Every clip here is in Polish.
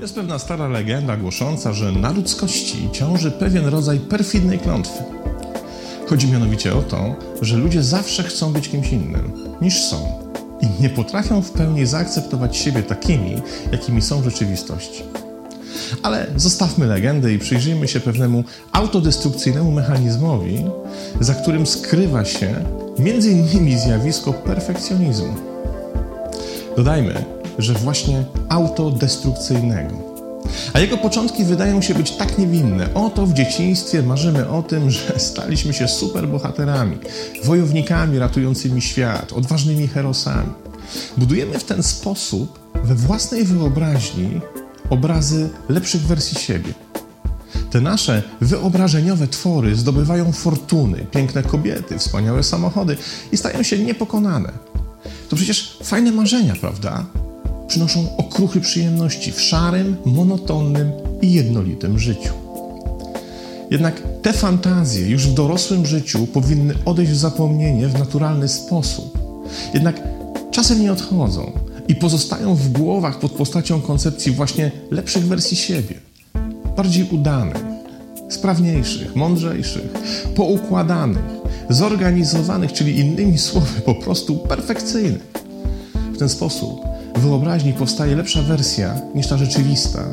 Jest pewna stara legenda głosząca, że na ludzkości ciąży pewien rodzaj perfidnej klątwy. Chodzi mianowicie o to, że ludzie zawsze chcą być kimś innym niż są i nie potrafią w pełni zaakceptować siebie takimi, jakimi są w rzeczywistości. Ale zostawmy legendę i przyjrzyjmy się pewnemu autodestrukcyjnemu mechanizmowi, za którym skrywa się między innymi zjawisko perfekcjonizmu. Dodajmy, że właśnie autodestrukcyjnego. A jego początki wydają się być tak niewinne. Oto w dzieciństwie marzymy o tym, że staliśmy się superbohaterami, wojownikami ratującymi świat, odważnymi herosami. Budujemy w ten sposób we własnej wyobraźni obrazy lepszych wersji siebie. Te nasze wyobrażeniowe twory zdobywają fortuny, piękne kobiety, wspaniałe samochody i stają się niepokonane. To przecież fajne marzenia, prawda? Przynoszą okruchy przyjemności w szarym, monotonnym i jednolitym życiu. Jednak te fantazje już w dorosłym życiu powinny odejść w zapomnienie w naturalny sposób. Jednak czasem nie odchodzą i pozostają w głowach pod postacią koncepcji właśnie lepszych wersji siebie, bardziej udanych, sprawniejszych, mądrzejszych, poukładanych, zorganizowanych, czyli innymi słowy, po prostu perfekcyjnych. W ten sposób w wyobraźni powstaje lepsza wersja niż ta rzeczywista,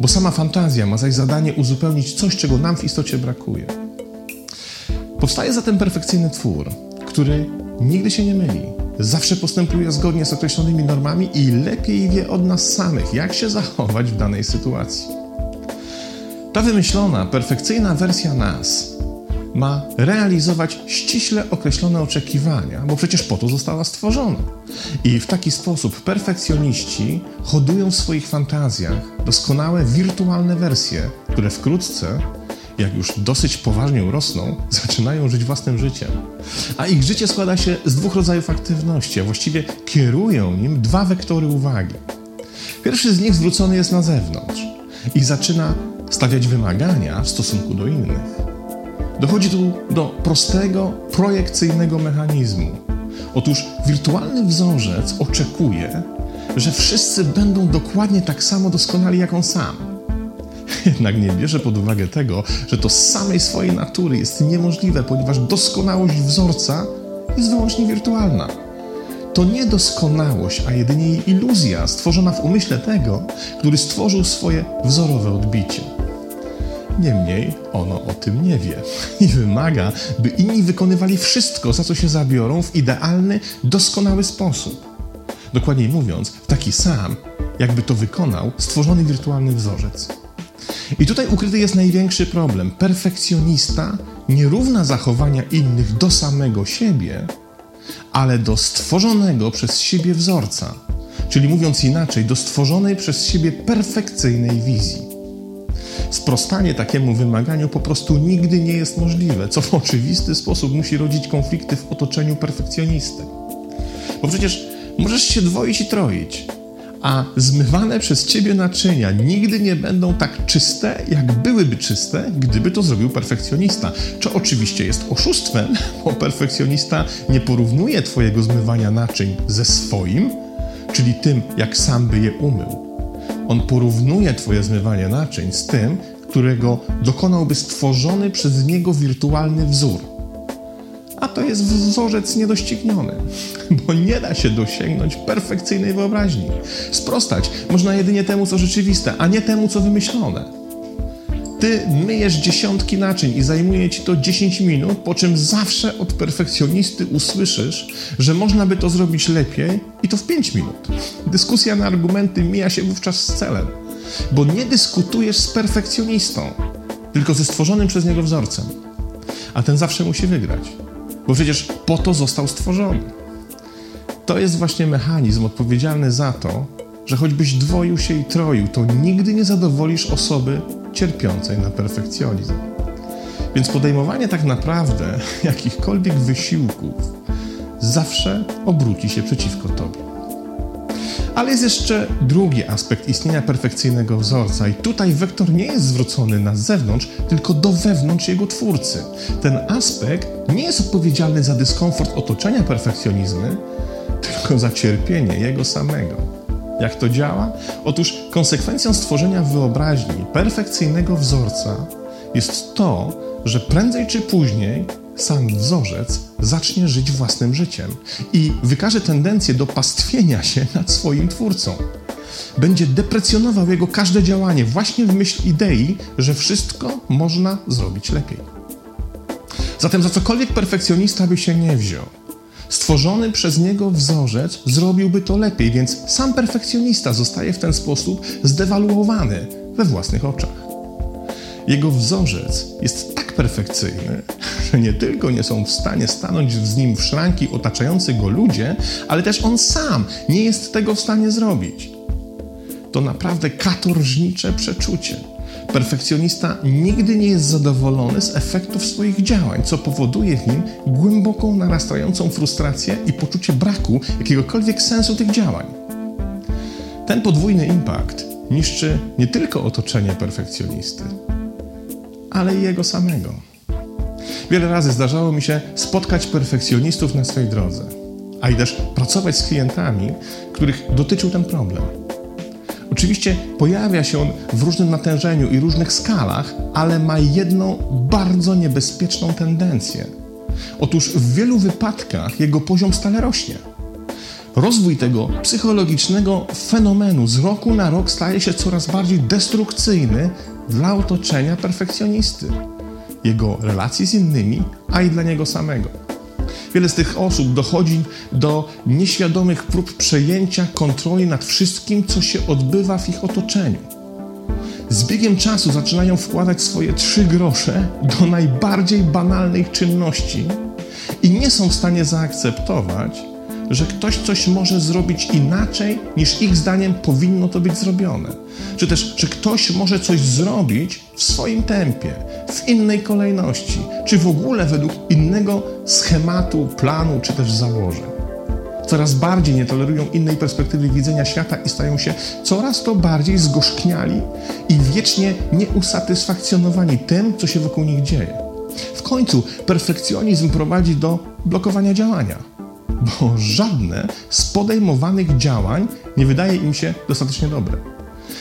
bo sama fantazja ma zaś zadanie uzupełnić coś, czego nam w istocie brakuje. Powstaje zatem perfekcyjny twór, który nigdy się nie myli, zawsze postępuje zgodnie z określonymi normami i lepiej wie od nas samych, jak się zachować w danej sytuacji. Ta wymyślona, perfekcyjna wersja nas ma realizować ściśle określone oczekiwania, bo przecież po to została stworzona. I w taki sposób perfekcjoniści hodują w swoich fantazjach doskonałe wirtualne wersje, które wkrótce jak już dosyć poważnie urosną, zaczynają żyć własnym życiem. A ich życie składa się z dwóch rodzajów aktywności, a właściwie kierują nim dwa wektory uwagi. Pierwszy z nich zwrócony jest na zewnątrz i zaczyna stawiać wymagania w stosunku do innych. Dochodzi tu do prostego, projekcyjnego mechanizmu. Otóż wirtualny wzorzec oczekuje, że wszyscy będą dokładnie tak samo doskonali jak on sam. Jednak nie bierze pod uwagę tego, że to z samej swojej natury jest niemożliwe, ponieważ doskonałość wzorca jest wyłącznie wirtualna. To nie doskonałość, a jedynie jej iluzja stworzona w umyśle tego, który stworzył swoje wzorowe odbicie. Niemniej ono o tym nie wie i wymaga, by inni wykonywali wszystko, za co się zabiorą, w idealny, doskonały sposób. Dokładniej mówiąc, w taki sam, jakby to wykonał stworzony wirtualny wzorzec. I tutaj ukryty jest największy problem. Perfekcjonista nie równa zachowania innych do samego siebie, ale do stworzonego przez siebie wzorca, czyli mówiąc inaczej, do stworzonej przez siebie perfekcyjnej wizji. Sprostanie takiemu wymaganiu po prostu nigdy nie jest możliwe, co w oczywisty sposób musi rodzić konflikty w otoczeniu perfekcjonisty. Bo przecież możesz się dwoić i troić, a zmywane przez ciebie naczynia nigdy nie będą tak czyste, jak byłyby czyste, gdyby to zrobił perfekcjonista. Co oczywiście jest oszustwem, bo perfekcjonista nie porównuje twojego zmywania naczyń ze swoim, czyli tym, jak sam by je umył. On porównuje Twoje zmywanie naczyń z tym, którego dokonałby stworzony przez niego wirtualny wzór. A to jest wzorzec niedościgniony, bo nie da się dosięgnąć perfekcyjnej wyobraźni. Sprostać można jedynie temu, co rzeczywiste, a nie temu, co wymyślone. Ty myjesz dziesiątki naczyń i zajmuje ci to 10 minut, po czym zawsze od perfekcjonisty usłyszysz, że można by to zrobić lepiej i to w 5 minut. Dyskusja na argumenty mija się wówczas z celem, bo nie dyskutujesz z perfekcjonistą, tylko ze stworzonym przez niego wzorcem. A ten zawsze musi wygrać, bo przecież po to został stworzony. To jest właśnie mechanizm odpowiedzialny za to, że choćbyś dwoił się i troił, to nigdy nie zadowolisz osoby cierpiącej na perfekcjonizm. Więc podejmowanie tak naprawdę jakichkolwiek wysiłków zawsze obróci się przeciwko tobie. Ale jest jeszcze drugi aspekt istnienia perfekcyjnego wzorca, i tutaj wektor nie jest zwrócony na zewnątrz, tylko do wewnątrz jego twórcy. Ten aspekt nie jest odpowiedzialny za dyskomfort otoczenia perfekcjonizmy, tylko za cierpienie jego samego. Jak to działa? Otóż konsekwencją stworzenia wyobraźni perfekcyjnego wzorca jest to, że prędzej czy później sam wzorzec zacznie żyć własnym życiem i wykaże tendencję do pastwienia się nad swoim twórcą. Będzie deprecjonował jego każde działanie właśnie w myśl idei, że wszystko można zrobić lepiej. Zatem za cokolwiek perfekcjonista by się nie wziął, stworzony przez niego wzorzec zrobiłby to lepiej, więc sam perfekcjonista zostaje w ten sposób zdewaluowany we własnych oczach. Jego wzorzec jest tak perfekcyjny, że nie tylko nie są w stanie stanąć z nim w szranki otaczający go ludzie, ale też on sam nie jest tego w stanie zrobić. To naprawdę katorżnicze przeczucie. Perfekcjonista nigdy nie jest zadowolony z efektów swoich działań, co powoduje w nim głęboką, narastającą frustrację i poczucie braku jakiegokolwiek sensu tych działań. Ten podwójny impact niszczy nie tylko otoczenie perfekcjonisty, ale i jego samego. Wiele razy zdarzało mi się spotkać perfekcjonistów na swej drodze, a i też pracować z klientami, których dotyczył ten problem. Oczywiście pojawia się on w różnym natężeniu i różnych skalach, ale ma jedną bardzo niebezpieczną tendencję. Otóż w wielu wypadkach jego poziom stale rośnie. Rozwój tego psychologicznego fenomenu z roku na rok staje się coraz bardziej destrukcyjny dla otoczenia perfekcjonisty, jego relacji z innymi, a i dla niego samego. Wiele z tych osób dochodzi do nieświadomych prób przejęcia kontroli nad wszystkim, co się odbywa w ich otoczeniu. Z biegiem czasu zaczynają wkładać swoje trzy grosze do najbardziej banalnych czynności i nie są w stanie zaakceptować, że ktoś coś może zrobić inaczej, niż ich zdaniem powinno to być zrobione. Czy też, że ktoś może coś zrobić w swoim tempie, w innej kolejności, czy w ogóle według innego schematu, planu, czy też założeń. Coraz bardziej nie tolerują innej perspektywy widzenia świata i stają się coraz to bardziej zgorzkniali i wiecznie nieusatysfakcjonowani tym, co się wokół nich dzieje. W końcu perfekcjonizm prowadzi do blokowania działania bo żadne z podejmowanych działań nie wydaje im się dostatecznie dobre.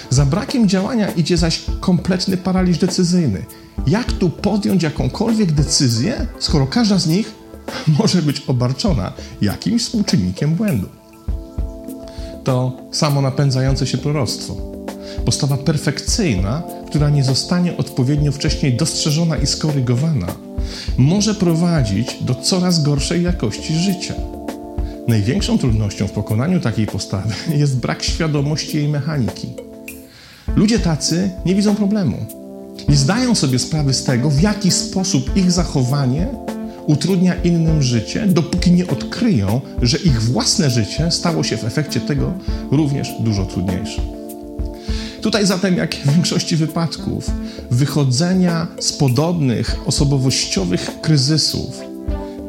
Za brakiem działania idzie zaś kompletny paraliż decyzyjny. Jak tu podjąć jakąkolwiek decyzję, skoro każda z nich może być obarczona jakimś współczynnikiem błędu? To samo napędzające się proroctwo. Postawa perfekcyjna, która nie zostanie odpowiednio wcześniej dostrzeżona i skorygowana, może prowadzić do coraz gorszej jakości życia. Największą trudnością w pokonaniu takiej postawy jest brak świadomości jej mechaniki. Ludzie tacy nie widzą problemu. Nie zdają sobie sprawy z tego, w jaki sposób ich zachowanie utrudnia innym życie, dopóki nie odkryją, że ich własne życie stało się w efekcie tego również dużo trudniejsze. Tutaj zatem, jak w większości wypadków, wychodzenia z podobnych osobowościowych kryzysów,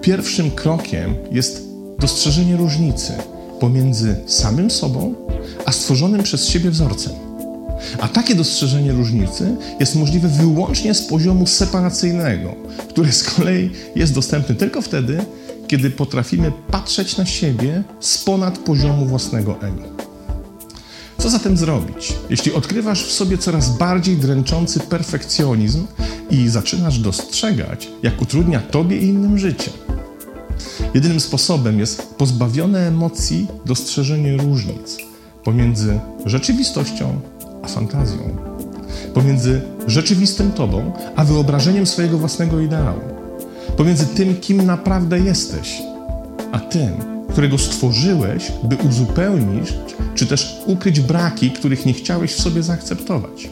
pierwszym krokiem jest dostrzeżenie różnicy pomiędzy samym sobą a stworzonym przez siebie wzorcem. A takie dostrzeżenie różnicy jest możliwe wyłącznie z poziomu separacyjnego, który z kolei jest dostępny tylko wtedy, kiedy potrafimy patrzeć na siebie z ponad poziomu własnego ego. Co zatem zrobić, jeśli odkrywasz w sobie coraz bardziej dręczący perfekcjonizm i zaczynasz dostrzegać, jak utrudnia tobie i innym życie? Jedynym sposobem jest pozbawione emocji dostrzeżenie różnic pomiędzy rzeczywistością a fantazją, pomiędzy rzeczywistym tobą a wyobrażeniem swojego własnego ideału, pomiędzy tym, kim naprawdę jesteś, a tym, którego stworzyłeś, by uzupełnić czy też ukryć braki, których nie chciałeś w sobie zaakceptować.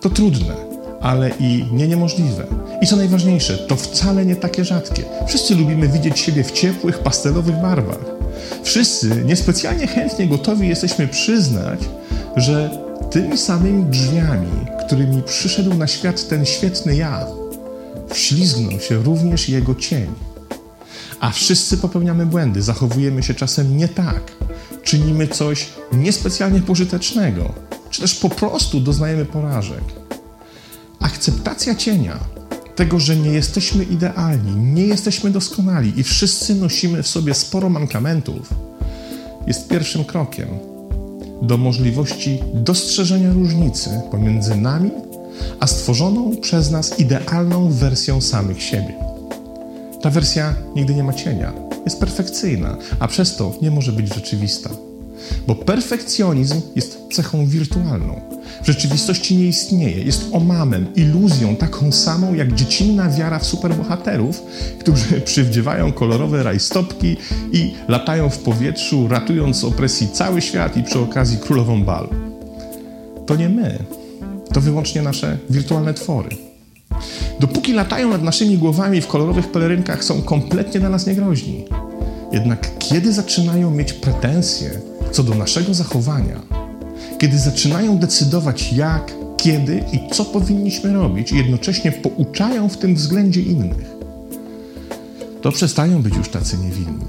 To trudne ale i nie niemożliwe. I co najważniejsze, to wcale nie takie rzadkie. Wszyscy lubimy widzieć siebie w ciepłych, pastelowych barwach. Wszyscy niespecjalnie chętnie gotowi jesteśmy przyznać, że tymi samymi drzwiami, którymi przyszedł na świat ten świetny ja, wślizgnął się również jego cień. A wszyscy popełniamy błędy, zachowujemy się czasem nie tak, czynimy coś niespecjalnie pożytecznego, czy też po prostu doznajemy porażek. Akceptacja cienia, tego, że nie jesteśmy idealni, nie jesteśmy doskonali i wszyscy nosimy w sobie sporo mankamentów, jest pierwszym krokiem do możliwości dostrzeżenia różnicy pomiędzy nami a stworzoną przez nas idealną wersją samych siebie. Ta wersja nigdy nie ma cienia, jest perfekcyjna, a przez to nie może być rzeczywista. Bo perfekcjonizm jest cechą wirtualną. W rzeczywistości nie istnieje, jest omamem, iluzją taką samą jak dziecinna wiara w superbohaterów, którzy przywdziewają kolorowe rajstopki i latają w powietrzu, ratując z opresji cały świat i przy okazji królową bal. To nie my, to wyłącznie nasze wirtualne twory. Dopóki latają nad naszymi głowami w kolorowych pelerynkach, są kompletnie dla nas niegroźni. Jednak kiedy zaczynają mieć pretensje co do naszego zachowania, kiedy zaczynają decydować jak, kiedy i co powinniśmy robić, i jednocześnie pouczają w tym względzie innych, to przestają być już tacy niewinni.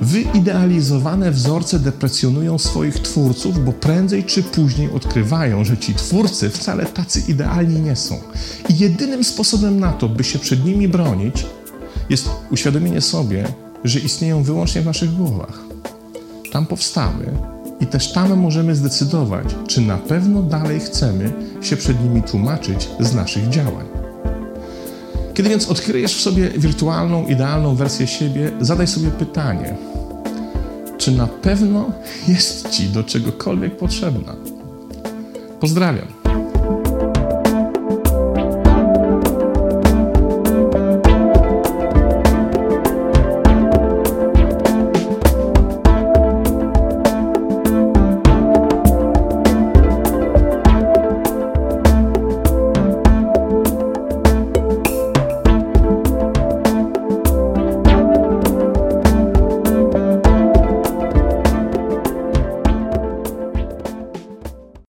Wyidealizowane wzorce deprecjonują swoich twórców, bo prędzej czy później odkrywają, że ci twórcy wcale tacy idealni nie są. I jedynym sposobem na to, by się przed nimi bronić, jest uświadomienie sobie, że istnieją wyłącznie w naszych głowach. Tam powstały i też tam możemy zdecydować, czy na pewno dalej chcemy się przed nimi tłumaczyć z naszych działań. Kiedy więc odkryjesz w sobie wirtualną, idealną wersję siebie, zadaj sobie pytanie: czy na pewno jest ci do czegokolwiek potrzebna? Pozdrawiam.